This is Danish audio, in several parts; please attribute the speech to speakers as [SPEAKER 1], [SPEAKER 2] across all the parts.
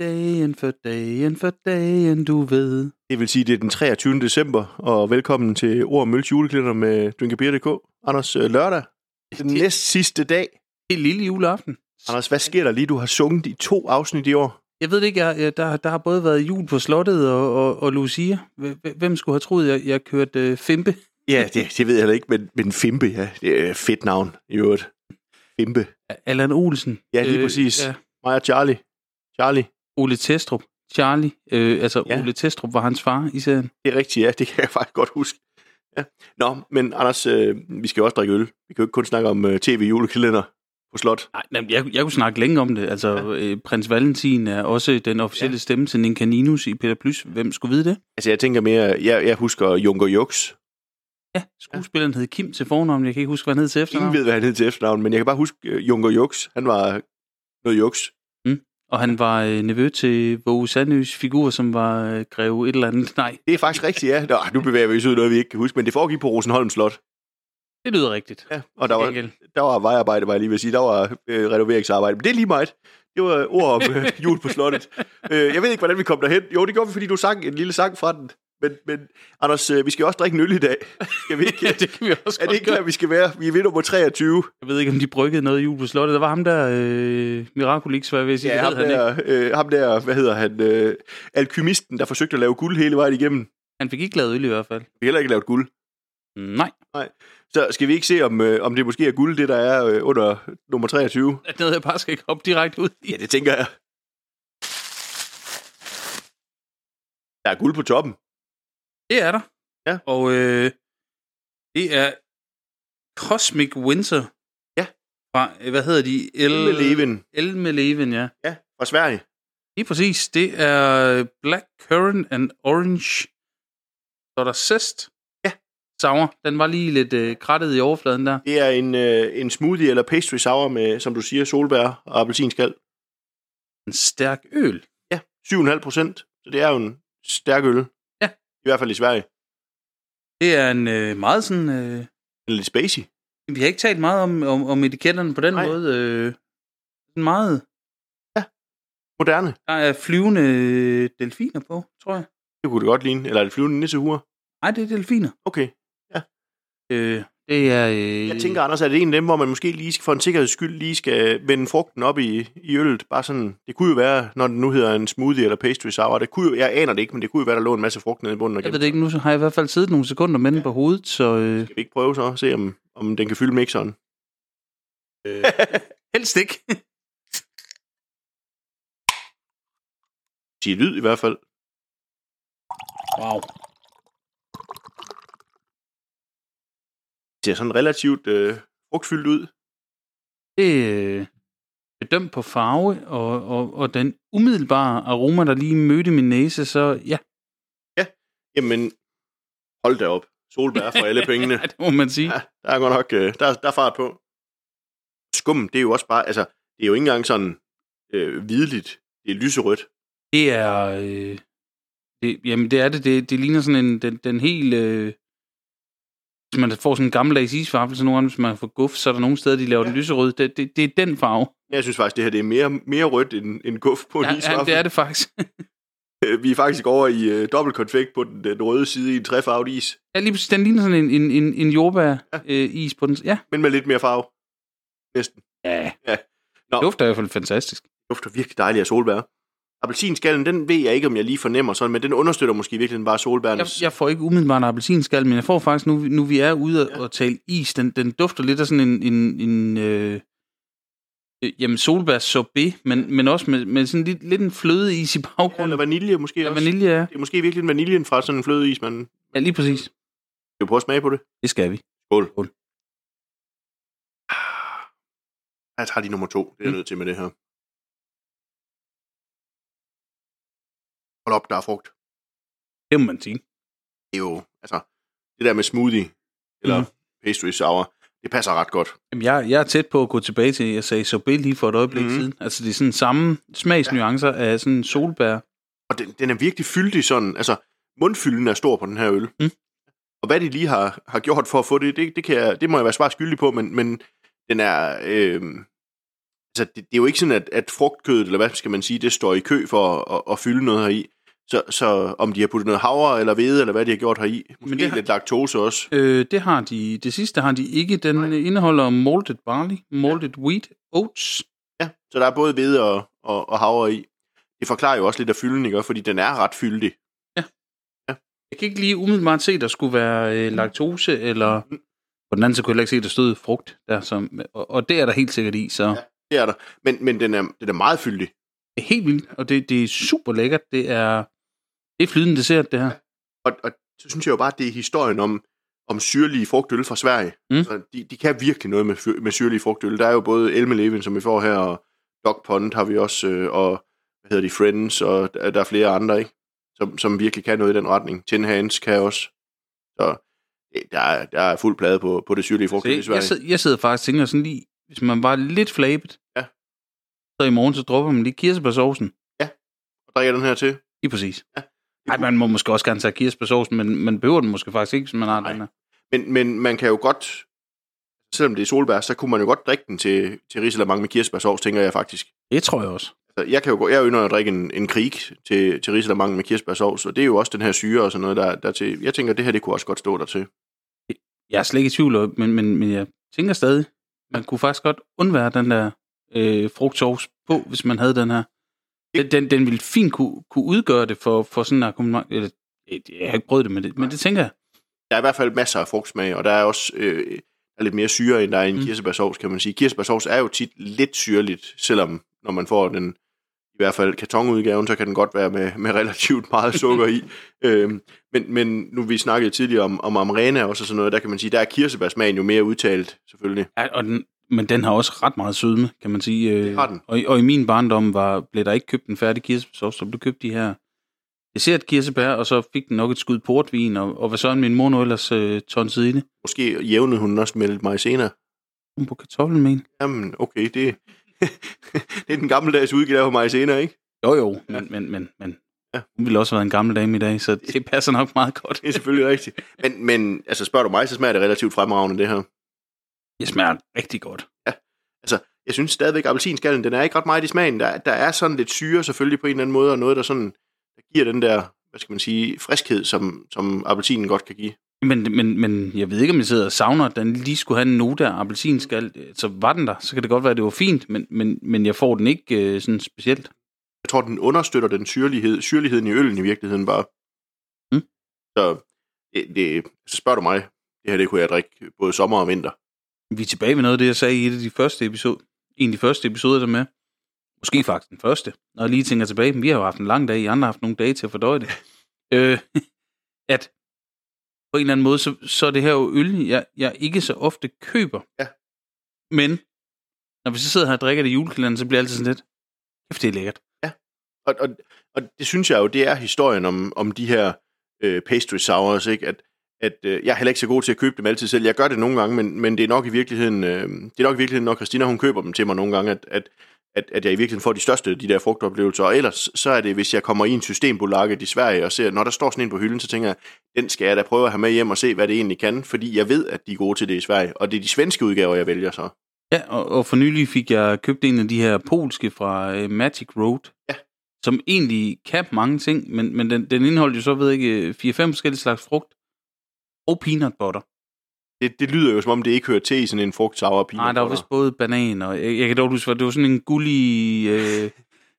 [SPEAKER 1] dagen, for dagen, for dagen, du ved.
[SPEAKER 2] Det vil sige, det er den 23. december, og velkommen til Ord og Mølles juleklinder med drinkabeer.dk. Anders, øh, lørdag, den
[SPEAKER 1] Det-
[SPEAKER 2] næst sidste dag.
[SPEAKER 1] Det er lille juleaften.
[SPEAKER 2] Anders, hvad sker der lige? Du har sunget i to afsnit i år.
[SPEAKER 1] Jeg ved det ikke, jeg, der, der har både været jul på slottet og, og, og Lucia. Hvem skulle have troet, jeg, jeg kørte øh, Fimpe?
[SPEAKER 2] Ja, det, det ved jeg heller ikke, men, men Fimpe, ja, det er fedt navn i øvrigt. Fimpe.
[SPEAKER 1] Allan Olsen.
[SPEAKER 2] Ja, lige præcis.
[SPEAKER 1] Ja,
[SPEAKER 2] Mig og Charlie. Charlie,
[SPEAKER 1] Ole Testrup. Charlie. Øh, altså,
[SPEAKER 2] Ja.
[SPEAKER 1] ja. Ole Testrup var hans far i serien.
[SPEAKER 2] det er rigtigt, ja, det kan jeg faktisk godt huske. Ja. Nå, men Anders, øh, vi skal jo også drikke øl. Vi kan jo ikke kun snakke om øh, tv-julekalender på slot.
[SPEAKER 1] Nej, nej, jeg, jeg kunne snakke længe om det. Altså, ja. øh, prins Valentin er også den officielle
[SPEAKER 2] Ja.
[SPEAKER 1] ja. stemme til Ninkaninus i Peter Plys. Hvem skulle vide det?
[SPEAKER 2] Altså, jeg tænker mere, jeg, jeg husker Junker Jux.
[SPEAKER 1] Ja, skuespilleren hed Kim til fornavn. Jeg kan ikke huske, hvad han hed til
[SPEAKER 2] Ingen
[SPEAKER 1] efternavn.
[SPEAKER 2] ved, hvad han hed til efternavn, men jeg kan bare huske uh, Junker Jux. Han var noget Jux.
[SPEAKER 1] Og han var øh, nevø til Våge Sandøs figur, som var øh, greve et eller andet. Nej,
[SPEAKER 2] Det er faktisk rigtigt, ja. Nå, nu bevæger vi os ud noget, vi ikke kan huske, men det foregik på Rosenholm Slot.
[SPEAKER 1] det lyder rigtigt.
[SPEAKER 2] Ja, og der var, der var vejarbejde, var jeg lige ved at sige. Der var øh, renoveringsarbejde. Men det er lige meget. Det var ord om øh, jul på slottet. Øh, jeg ved ikke, hvordan vi kom derhen. Jo, det gjorde vi, fordi du sang en lille sang fra den. Men, men Anders, øh, vi skal også drikke en øl i dag. Skal vi ikke?
[SPEAKER 1] Ja, det kan vi også
[SPEAKER 2] er det ikke der, vi skal være? Vi er ved nummer 23.
[SPEAKER 1] Jeg ved ikke, om de bryggede noget i jul på slottet. Der var ham der, øh, Miraculix, hvad vil jeg sige,
[SPEAKER 2] Ja, ham
[SPEAKER 1] han,
[SPEAKER 2] der, øh, ham der, hvad hedder han, øh, alkymisten, der forsøgte at lave guld hele vejen igennem.
[SPEAKER 1] Han fik ikke lavet øl i hvert fald.
[SPEAKER 2] Vi har heller ikke lavet guld.
[SPEAKER 1] Nej,
[SPEAKER 2] Så skal vi ikke se, om, øh, om det måske er guld, det der er øh, under nummer 23?
[SPEAKER 1] det noget, jeg bare skal ikke hoppe direkte ud i.
[SPEAKER 2] Ja, det tænker jeg. Der er guld på toppen.
[SPEAKER 1] Det er der.
[SPEAKER 2] Ja.
[SPEAKER 1] Og øh, det er Cosmic Winter.
[SPEAKER 2] Ja.
[SPEAKER 1] Fra, hvad hedder de? El,
[SPEAKER 2] Elmeleven.
[SPEAKER 1] Elmeleven, ja.
[SPEAKER 2] Ja, fra Sverige.
[SPEAKER 1] Lige præcis. Det er Black Currant and Orange. Så er der Zest.
[SPEAKER 2] Ja.
[SPEAKER 1] Sour. Den var lige lidt øh, krattet i overfladen der.
[SPEAKER 2] Det er en, øh, en smoothie eller pastry sour med, som du siger, solbær og appelsinskal.
[SPEAKER 1] En stærk øl.
[SPEAKER 2] Ja, 7,5 procent. Så det er jo en stærk øl.
[SPEAKER 1] Ja.
[SPEAKER 2] I hvert fald i Sverige.
[SPEAKER 1] Det er en øh, meget sådan... Øh,
[SPEAKER 2] En lidt spacey.
[SPEAKER 1] vi har ikke talt meget om, om, om etiketterne på den
[SPEAKER 2] Nej.
[SPEAKER 1] måde. Øh, meget...
[SPEAKER 2] Moderne.
[SPEAKER 1] Der er flyvende øh, delfiner på, tror jeg.
[SPEAKER 2] Det kunne det godt ligne. Eller er det flyvende nissehuer?
[SPEAKER 1] Nej, det er delfiner.
[SPEAKER 2] Okay.
[SPEAKER 1] Øh, det er... Øh,
[SPEAKER 2] Jeg tænker, Anders, er det en af dem, hvor man måske lige skal, for en sikkerheds skyld lige skal vende frugten op i, i øllet? Bare sådan, det kunne jo være, når det nu hedder en smoothie eller pastry sour. Det kunne jo, jeg aner det ikke, men det kunne jo være, der lå en masse frugt nede i bunden. og
[SPEAKER 1] Jeg ved det ikke, nu har jeg i hvert fald siddet nogle sekunder med den på hovedet, så... Øh,
[SPEAKER 2] Skal vi ikke prøve så at se, om, om den kan fylde mixeren?
[SPEAKER 1] øh, helst ikke.
[SPEAKER 2] Sige lyd i hvert fald.
[SPEAKER 1] wow.
[SPEAKER 2] Ser sådan relativt øh, frugtfyldt ud.
[SPEAKER 1] Det er øh, bedømt på farve og, og, og den umiddelbare aroma, der lige mødte min næse, så ja,
[SPEAKER 2] Jamen, hold da op. Solbær for alle pengene.
[SPEAKER 1] ja det må man sige.
[SPEAKER 2] Ja, der er godt nok, øh, der, der er fart på. Skum, det er jo også bare, altså, det er jo ikke engang sådan øh, hvidligt. Det er lyserødt.
[SPEAKER 1] Det er... Øh, det, jamen, det er det. Det, det ligner sådan en... Den, den helt... Øh, hvis man får sådan en gammeldags isvaffel, så nogle gange, hvis man får guf, så er der nogle steder, de laver ja. den lyserød. Det, det, det er den farve.
[SPEAKER 2] Jeg synes faktisk, det her det er mere, mere rødt end, end guf på en
[SPEAKER 1] Ja, ja,
[SPEAKER 2] isvaffel.
[SPEAKER 1] det er det faktisk.
[SPEAKER 2] Øh, Vi er faktisk over i øh, dobbeltkonfekt på den, den røde side i en træfarvet is,
[SPEAKER 1] ja, lige præcis. Den ligner sådan en, en, en, en jordbær
[SPEAKER 2] Ja.
[SPEAKER 1] øh, is på den. Ja.
[SPEAKER 2] men med lidt mere farve. Næsten.
[SPEAKER 1] Ja.
[SPEAKER 2] Ja. Nå.
[SPEAKER 1] Det dufter i hvert fald fantastisk.
[SPEAKER 2] Det dufter virkelig dejligt af solbær. Appelsinskallen, den ved jeg ikke, om jeg lige fornemmer sådan, men den understøtter måske virkelig bare
[SPEAKER 1] Jeg,
[SPEAKER 2] solbærnes...
[SPEAKER 1] jeg får ikke umiddelbart en appelsinskal, men jeg får faktisk, nu, nu vi er ude
[SPEAKER 2] Ja.
[SPEAKER 1] ja. og tale is, den, den dufter lidt af sådan en, en, en øh, øh, jamen solbær sorbet, men, men også med, med sådan lidt, lidt en flødeis i
[SPEAKER 2] Eller
[SPEAKER 1] baggrunden.
[SPEAKER 2] vanilje måske
[SPEAKER 1] Ja,
[SPEAKER 2] også.
[SPEAKER 1] vanilje, ja.
[SPEAKER 2] Det er måske virkelig en vaniljen fra sådan en flødeis, man
[SPEAKER 1] Ja, lige præcis.
[SPEAKER 2] kan prøve at smage på det.
[SPEAKER 1] Det skal vi.
[SPEAKER 2] Skål.
[SPEAKER 1] Skål.
[SPEAKER 2] Jeg tager lige nummer to. Det er jeg
[SPEAKER 1] Mm.
[SPEAKER 2] nødt til med det her. Hold op, der er frugt.
[SPEAKER 1] Det må man sige.
[SPEAKER 2] Det er jo, altså, det der med smoothie, eller mm. pastry sour, det passer ret godt.
[SPEAKER 1] Jamen, jeg, jeg er tæt på at gå tilbage til, jeg sagde sorbet lige for et øjeblik mm. siden. Altså, det er sådan samme smagsnuancer af sådan solbær.
[SPEAKER 2] Og den, den er virkelig fyldig sådan, altså, mundfylden er stor på den her øl.
[SPEAKER 1] Mm.
[SPEAKER 2] Og hvad de lige har, har gjort for at få det, det, det, kan jeg, det må jeg være svar skyldig på, men, men den er, øh, altså, det, det er jo ikke sådan, at, at frugtkødet, eller hvad skal man sige, det står i kø for at, at, at fylde noget heri. Så, så om de har puttet noget havre eller hvede, eller hvad de har gjort heri. Måske
[SPEAKER 1] det har-
[SPEAKER 2] lidt laktose også.
[SPEAKER 1] Øh, det har de. Det sidste har de ikke. Den Nej. indeholder malted barley, malted wheat, oats.
[SPEAKER 2] Ja, så der er både hvede og, og, og havre i. Det forklarer jo også lidt af fylden, ikke? Fordi den er ret fyldig.
[SPEAKER 1] Jeg kan ikke lige umiddelbart se, at der skulle være øh, laktose, eller
[SPEAKER 2] Mm.
[SPEAKER 1] på den anden side kunne jeg ikke se, at der stod frugt. Der, som, og, og det er der helt sikkert i, så
[SPEAKER 2] Ja. Det er der. Men, men den, er, den er meget fyldig.
[SPEAKER 1] det er helt vildt. Og det, det er super lækkert. Det er, det er flydende dessert, det her.
[SPEAKER 2] Og, og så synes jeg jo bare, at det er historien om, om syrlige frugtøl fra Sverige.
[SPEAKER 1] Mm.
[SPEAKER 2] Så de, de kan virkelig noget med, med syrlige frugtøl. Der er jo både Elmelevin, som vi får her, og Dog Pond har vi også, øh, og hvad hedder de, Friends, og der, der er flere andre, ikke? Som, som virkelig kan noget i den retning. Tin Hands kan også. Så øh, der er, der er fuld plade på, på det syrlige frugtøl i
[SPEAKER 1] jeg,
[SPEAKER 2] Sverige.
[SPEAKER 1] jeg, sidder, jeg sidder faktisk og tænker sådan lige, hvis man var lidt flabet,
[SPEAKER 2] Ja.
[SPEAKER 1] så i morgen så dropper man lige kirsebærsovsen.
[SPEAKER 2] Og drikker den her til.
[SPEAKER 1] Lige præcis.
[SPEAKER 2] Ja.
[SPEAKER 1] Ej, man må måske også gerne tage kirsebærsovsen, men man behøver den måske faktisk ikke, hvis man har
[SPEAKER 2] Nej.
[SPEAKER 1] den her.
[SPEAKER 2] Men, men man kan jo godt, selvom det er solbær, så kunne man jo godt drikke den til, til risalamande med kirsebærsovs, tænker jeg faktisk.
[SPEAKER 1] Det tror jeg også.
[SPEAKER 2] Altså, jeg kan jo gå, jeg ynder at drikke en, en krig til, til risalamande med kirsebærsovs, og det er jo også den her syre og sådan noget, der, der til. Jeg tænker, det her, det kunne også godt stå der til.
[SPEAKER 1] Jeg er slet ikke i tvivl, men, men, men jeg tænker stadig, man kunne faktisk godt undvære den der øh, frugtsovs på, hvis man havde den her. Den, den, den ville fint kunne, kunne udgøre det for, for sådan en akkompagnement. Eller, jeg har ikke prøvet det, men det, men det tænker jeg.
[SPEAKER 2] Der er i hvert fald masser af frugtsmag, og der er også øh, er lidt mere syre, end der er i en mm. kirsebærsovs, kan man sige. Kirsebærsovs er jo tit lidt syrligt, selvom når man får den, i hvert fald kartonudgaven, så kan den godt være med, med relativt meget sukker i. Øhm, men, men nu vi snakkede tidligere om, om amrena også og sådan noget, der kan man sige, der er kirsebærsmagen jo mere udtalt, selvfølgelig.
[SPEAKER 1] Ja, og den, men den har også ret meget sødme, kan man sige. Øh,
[SPEAKER 2] Det har den.
[SPEAKER 1] Og, i- og i min barndom var, blev der ikke købt en færdig kirsebærsovs, så blev købt de her dessert kirsebær, og så fik den nok et skud portvin, og, og hvad så min mor nu ellers øh, tonsede i det?
[SPEAKER 2] Måske jævnede hun også med lidt maizena.
[SPEAKER 1] Hun på kartoffelmel.
[SPEAKER 2] Jamen, okay, det, det er den gammeldags udgave af maizena, ikke?
[SPEAKER 1] Jo jo, men, men, men, men
[SPEAKER 2] Ja.
[SPEAKER 1] hun ville også have været en gammel dame i dag, så det passer nok meget godt.
[SPEAKER 2] Det er selvfølgelig rigtigt. Men, men altså, spørger du mig, så smager det relativt fremragende, det her.
[SPEAKER 1] Det smager rigtig godt.
[SPEAKER 2] Altså, jeg synes stadigvæk, at appelsinskallen, den er ikke ret meget i smagen. Der, der er sådan lidt syre selvfølgelig på en eller anden måde, og noget, der sådan der giver den der, hvad skal man sige, friskhed, som, som appelsinen godt kan give.
[SPEAKER 1] Men, men, men jeg ved ikke, om jeg sidder og savner, at den lige skulle have en note af appelsinskal. Så var den der, så kan det godt være, at det var fint, men, men, men jeg får den ikke øh, sådan specielt.
[SPEAKER 2] Jeg tror, den understøtter den syrlighed, syrligheden i øllen i virkeligheden bare.
[SPEAKER 1] Mm.
[SPEAKER 2] Så det, det, så spørger du mig, det her det kunne jeg drikke både sommer og vinter.
[SPEAKER 1] Vi er tilbage ved noget af det, jeg sagde i et af de første episoder. En af de første episoder der med. Måske faktisk den første. Når jeg lige tænker tilbage, vi har jo haft en lang dag, I andre har haft nogle dage til at fordøje det. øh, at på en eller anden måde, så, så er det her jo øl, jeg, jeg ikke så ofte køber.
[SPEAKER 2] Ja.
[SPEAKER 1] Men når vi så sidder her og drikker det i julekalenderen, så bliver det altid sådan lidt, kæft, det er lækkert.
[SPEAKER 2] Og, og, og det synes jeg jo, det er historien om, om de her øh, pastry sours, ikke? At, at øh, jeg er heller ikke så god til at købe dem altid selv. Jeg gør det nogle gange, men, men det er nok i virkeligheden, øh, det er nok i virkeligheden, når Christina hun køber dem til mig nogle gange, at, at, at, at jeg i virkeligheden får de største de der frugtoplevelser. Og ellers så er det, hvis jeg kommer i en systembolaget i Sverige og ser, når der står sådan en på hylden, så tænker jeg, den skal jeg da prøve at have med hjem og se, hvad det egentlig kan, fordi jeg ved, at de er gode til det i Sverige. Og det er de svenske udgaver, jeg vælger så.
[SPEAKER 1] Ja, og, og for nylig fik jeg købt en af de her polske fra øh, Magic Road.
[SPEAKER 2] Ja.
[SPEAKER 1] Som egentlig kan mange ting, men, men den, den indeholder jo så, ved jeg ikke, 4-5 forskellige slags frugt og peanut butter.
[SPEAKER 2] Det, det lyder jo, som om det ikke hører til i sådan en frugt sour peanut
[SPEAKER 1] Nej, der var
[SPEAKER 2] butter.
[SPEAKER 1] vist både banan, og jeg, jeg kan dog huske, at det var sådan en gullig... Øh,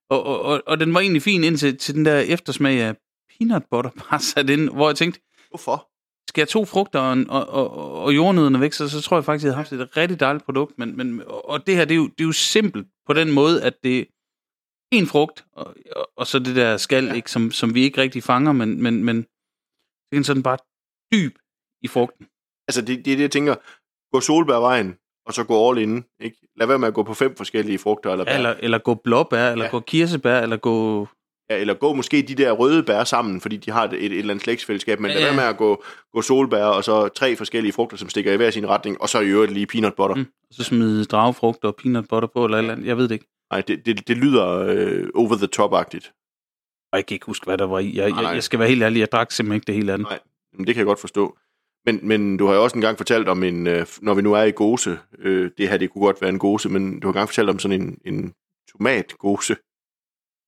[SPEAKER 1] og, og, og, og den var egentlig fin indtil til den der eftersmag af peanut butter bare sat ind, hvor jeg tænkte,
[SPEAKER 2] Hvorfor?
[SPEAKER 1] skal jeg to frugter og, og, og, og jordnødderne væk, så, så tror jeg faktisk, jeg havde haft et rigtig dejligt produkt. Men, men, og det her, det er, jo, det er jo simpelt på den måde, at det er en frugt, og, og, og så det der skal, ja. ikke, som, som vi ikke rigtig fanger, men, men, men det er sådan bare dyb i frugten.
[SPEAKER 2] Altså, det, det er det, jeg tænker. Gå solbærvejen, og så gå all in. Ikke? Lad være med at gå på fem forskellige frugter. Eller, bær.
[SPEAKER 1] Eller, eller gå blåbær, eller
[SPEAKER 2] Ja.
[SPEAKER 1] gå kirsebær, eller gå...
[SPEAKER 2] ja, eller gå måske de der røde bær sammen, fordi de har et, et, eller andet slægtsfællesskab. Men lad
[SPEAKER 1] Ja.
[SPEAKER 2] være med at gå, gå solbær, og så tre forskellige frugter, som stikker i hver sin retning, og så i øvrigt lige peanut butter. Mm.
[SPEAKER 1] Og så smide dragefrugter og peanut butter på, eller et eller andet. Jeg ved det ikke.
[SPEAKER 2] Nej, det, det, det lyder øh, over the top-agtigt.
[SPEAKER 1] Og jeg kan ikke huske, hvad der var i. Jeg,
[SPEAKER 2] Nej,
[SPEAKER 1] jeg, jeg skal være helt ærlig, jeg drak simpelthen ikke det hele andet.
[SPEAKER 2] Nej. Men det kan jeg godt forstå. Men, men du har jo også engang fortalt om en, øh, når vi nu er i gose, øh, det her det kunne godt være en gose, men du har engang fortalt om sådan en, en tomatgose.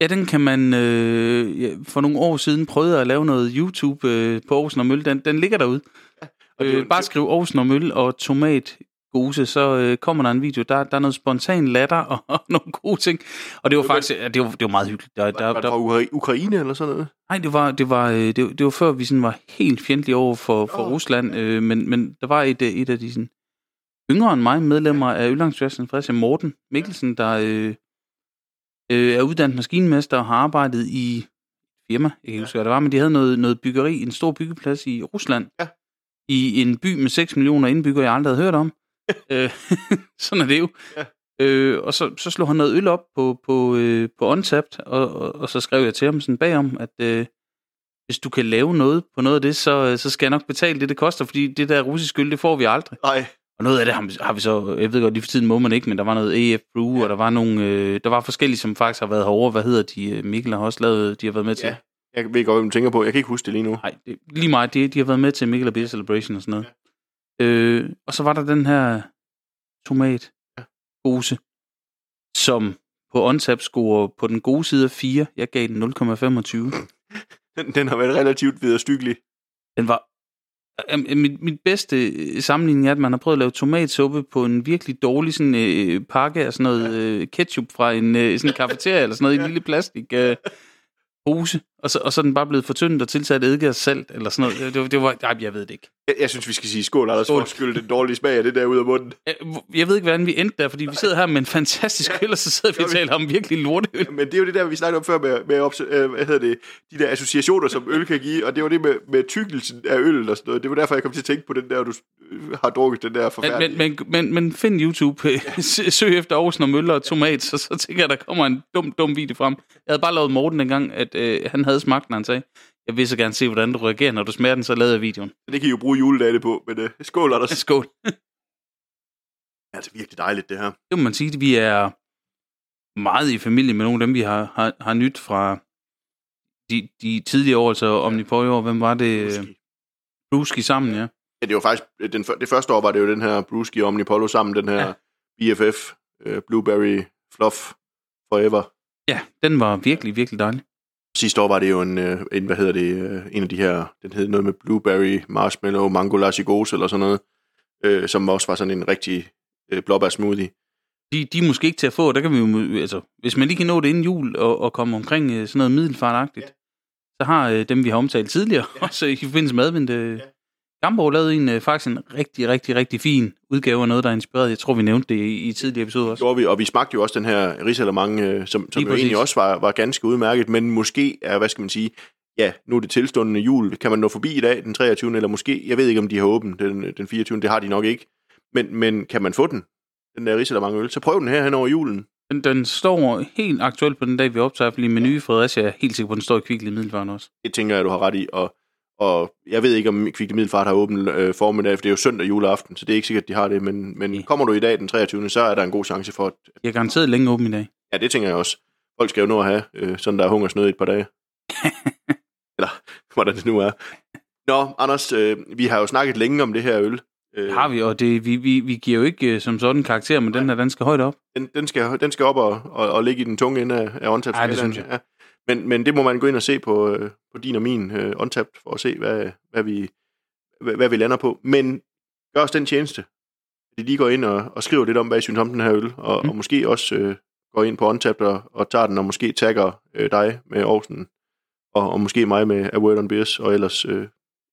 [SPEAKER 1] Ja, den kan man øh, ja, for nogle år siden prøve at lave noget YouTube øh, på Aarhusen og Mølle. Den, den ligger derude.
[SPEAKER 2] og det er jo-
[SPEAKER 1] Øh, bare skriv Aarhusen og Mølle og tomat gose, så øh, kommer der en video. Der, der er noget spontan latter og, og nogle gode ting. Og det var faktisk ja, det var, det var meget hyggeligt. Der,
[SPEAKER 2] Var,
[SPEAKER 1] der,
[SPEAKER 2] var det fra Ukra- Ukraine eller sådan noget?
[SPEAKER 1] nej, det var, det, var, øh, det, var- det var før, vi sådan var helt fjendtlige over for, for
[SPEAKER 2] Nå,
[SPEAKER 1] Rusland. Øh, men, men der var et, øh, et af de sådan, yngre end mig medlemmer af Øllandsfjerdsen, Fredericia Morten Mikkelsen, der øh, øh, er uddannet maskinmester og har arbejdet i firma, jeg kan huske, hvad det var, men de havde noget, noget byggeri, en stor byggeplads i Rusland,
[SPEAKER 2] Ja.
[SPEAKER 1] i en by med 6 millioner indbyggere, jeg aldrig havde hørt om. Øh, sådan er det jo.
[SPEAKER 2] Ja.
[SPEAKER 1] Øh, og så, så slog han noget øl op på, på, øh, på Untapped, og, og, og så skrev jeg til ham sådan bagom, at øh, hvis du kan lave noget på noget af det, så, øh, så skal jeg nok betale det, det koster, fordi det der russisk øl, det får vi aldrig.
[SPEAKER 2] Nej,
[SPEAKER 1] Og noget af det har vi, har vi så, jeg ved godt, lige for tiden må man ikke, men der var noget AF Brew, ja. og der var nogle, øh, der var forskellige, som faktisk har været herovre. Hvad hedder de? Øh, Mikkel har også lavet, de har været med til.
[SPEAKER 2] Ja. jeg ved godt, hvad du tænker på. Jeg kan ikke huske det lige nu.
[SPEAKER 1] Nej, det, lige meget, de, de har været med til Mikkel og Beer Celebration og sådan noget. Ja. Øh, og så var der den her tomat
[SPEAKER 2] Ja.
[SPEAKER 1] gose, som på OnTap scorer på den gode side af 4. Jeg gav den 0,25.
[SPEAKER 2] Den, den har været relativt vederstyggelig.
[SPEAKER 1] Den var... Øhm, øh, Mit, mit bedste øh, sammenligning er, at man har prøvet at lave tomatsuppe på en virkelig dårlig sådan, øh, pakke af sådan noget øh, ketchup fra en øh, sådan en kafeteria eller sådan noget i en lille plastik øh, pose, og så, og så er den bare blevet fortyndet og tilsat eddike og salt eller sådan noget. Det, det, var, nej, jeg ved det ikke.
[SPEAKER 2] Jeg, jeg synes, vi skal sige skål, Anders, for at skylde den dårlige smag af det der ud af munden.
[SPEAKER 1] Jeg, jeg ved ikke, hvordan vi endte der, fordi vi sidder her med en fantastisk øl, og så sidder vi og taler om virkelig lorteøl.
[SPEAKER 2] Men det er jo det der, vi snakkede om før med, med øh, hvad hedder det, de der associationer, som øl kan give, og det var det med, med tykkelsen af øl og sådan noget. Det var derfor, jeg kom til at tænke på den der, du øh, har drukket den der forfærdelige.
[SPEAKER 1] men, men, men, men find YouTube, s- søg efter Aarhusen og Møller og tomat, så, så tænker jeg, der kommer en dum, dum video frem. Jeg havde bare lavet Morten en gang, at øh, han havde smagt den, han sagde, jeg vil så gerne se, hvordan du reagerer, når du smager den, så lavede jeg videoen.
[SPEAKER 2] Det kan I jo bruge juledagene på, men øh, skål, Anders. Det
[SPEAKER 1] Skål.
[SPEAKER 2] er altså virkelig dejligt, det her.
[SPEAKER 1] Det må man sige, vi er meget i familie med nogle af dem, vi har, har, har nyt fra de, de tidligere år, altså om de forrige år. Hvem var det?
[SPEAKER 2] Brewski.
[SPEAKER 1] Bruski sammen, ja.
[SPEAKER 2] Ja, det var faktisk, den, fø- det første år var det jo den her Brewski og Omnipollo sammen, den her ja. BFF, øh, Blueberry Fluff Forever.
[SPEAKER 1] Ja, den var virkelig, virkelig dejlig.
[SPEAKER 2] Sidste år var det jo en, øh, en hvad hedder det, øh, en af de her, den hed noget med Blueberry, Marshmallow, Mango Lassi eller sådan noget, øh, som også var sådan en rigtig øh, blåbær smoothie.
[SPEAKER 1] De, de er måske ikke til at få, der kan vi jo, altså, hvis man lige kan nå det inden jul og, og komme omkring øh, sådan noget middelfartagtigt, ja. så har øh, dem, vi har omtalt tidligere, ja. også i forbindelse med advent, øh, ja. Gamborg lavede en, øh, faktisk en rigtig, rigtig, rigtig fin udgave af noget, der er inspireret. Jeg tror, vi nævnte det i, i tidligere episoder også.
[SPEAKER 2] gjorde vi, og vi smagte jo også den her risalemang, øh, som, som jo egentlig også var, var ganske udmærket, men måske er, hvad skal man sige, ja, nu er det tilstundende jul, kan man nå forbi i dag, den 23. eller måske, jeg ved ikke, om de har åbent den, den 24. Det har de nok ikke, men, men kan man få den, den der risalemang øl, så prøv den her hen over julen.
[SPEAKER 1] Den, den står helt aktuelt på den dag, vi optager, fordi menu i Fredericia er helt sikker på, at den står i Kvickly Middelfaren også.
[SPEAKER 2] Det tænker jeg, du har ret i, og, og jeg ved ikke, om Kvickly Middelfart har åbent øh, formiddag, for det er jo søndag juleaften, så det er ikke sikkert, at de har det, men, men
[SPEAKER 1] Ja.
[SPEAKER 2] kommer du i dag den 23. så er der en god chance for, at,
[SPEAKER 1] Jeg er garanteret længe åben i dag.
[SPEAKER 2] ja, det tænker jeg også. Folk skal jo nå at have, øh, sådan der er hungersnød i et par dage. Eller hvordan det nu er. Nå, Anders, øh, vi har jo snakket længe om det her øl. Øh,
[SPEAKER 1] har vi, og det, vi, vi, vi giver jo ikke øh, som sådan karakter, men den her, den skal højt op.
[SPEAKER 2] den, den, skal, den skal op og, og, og ligge i den tunge ende af, af Untapped.
[SPEAKER 1] Ej, det synes jeg.
[SPEAKER 2] Ja. Men, men det må man gå ind og se på, øh, på din og min øh, Untapped, for at se, hvad, hvad, vi, hvad, hvad vi lander på. Men gør os den tjeneste, at I lige går ind og, og skriver lidt om, hvad I synes om den her øl, og, Mm. og måske også øh, går ind på Untapped og, og tager den, og måske tagger øh, dig med Aarhusen, og, og måske mig med A Word on Beers, og ellers øh,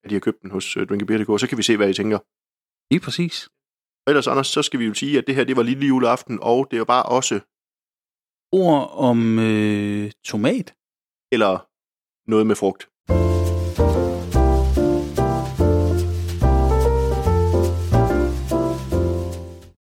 [SPEAKER 2] at de har købt den hos øh, Drinkabeer.dk, så kan vi se, hvad I tænker.
[SPEAKER 1] Lige præcis.
[SPEAKER 2] Og ellers, Anders, så skal vi jo sige, at det her, det var lille juleaften, og det er jo bare også,
[SPEAKER 1] Ord om øh, tomat
[SPEAKER 2] eller noget med frugt.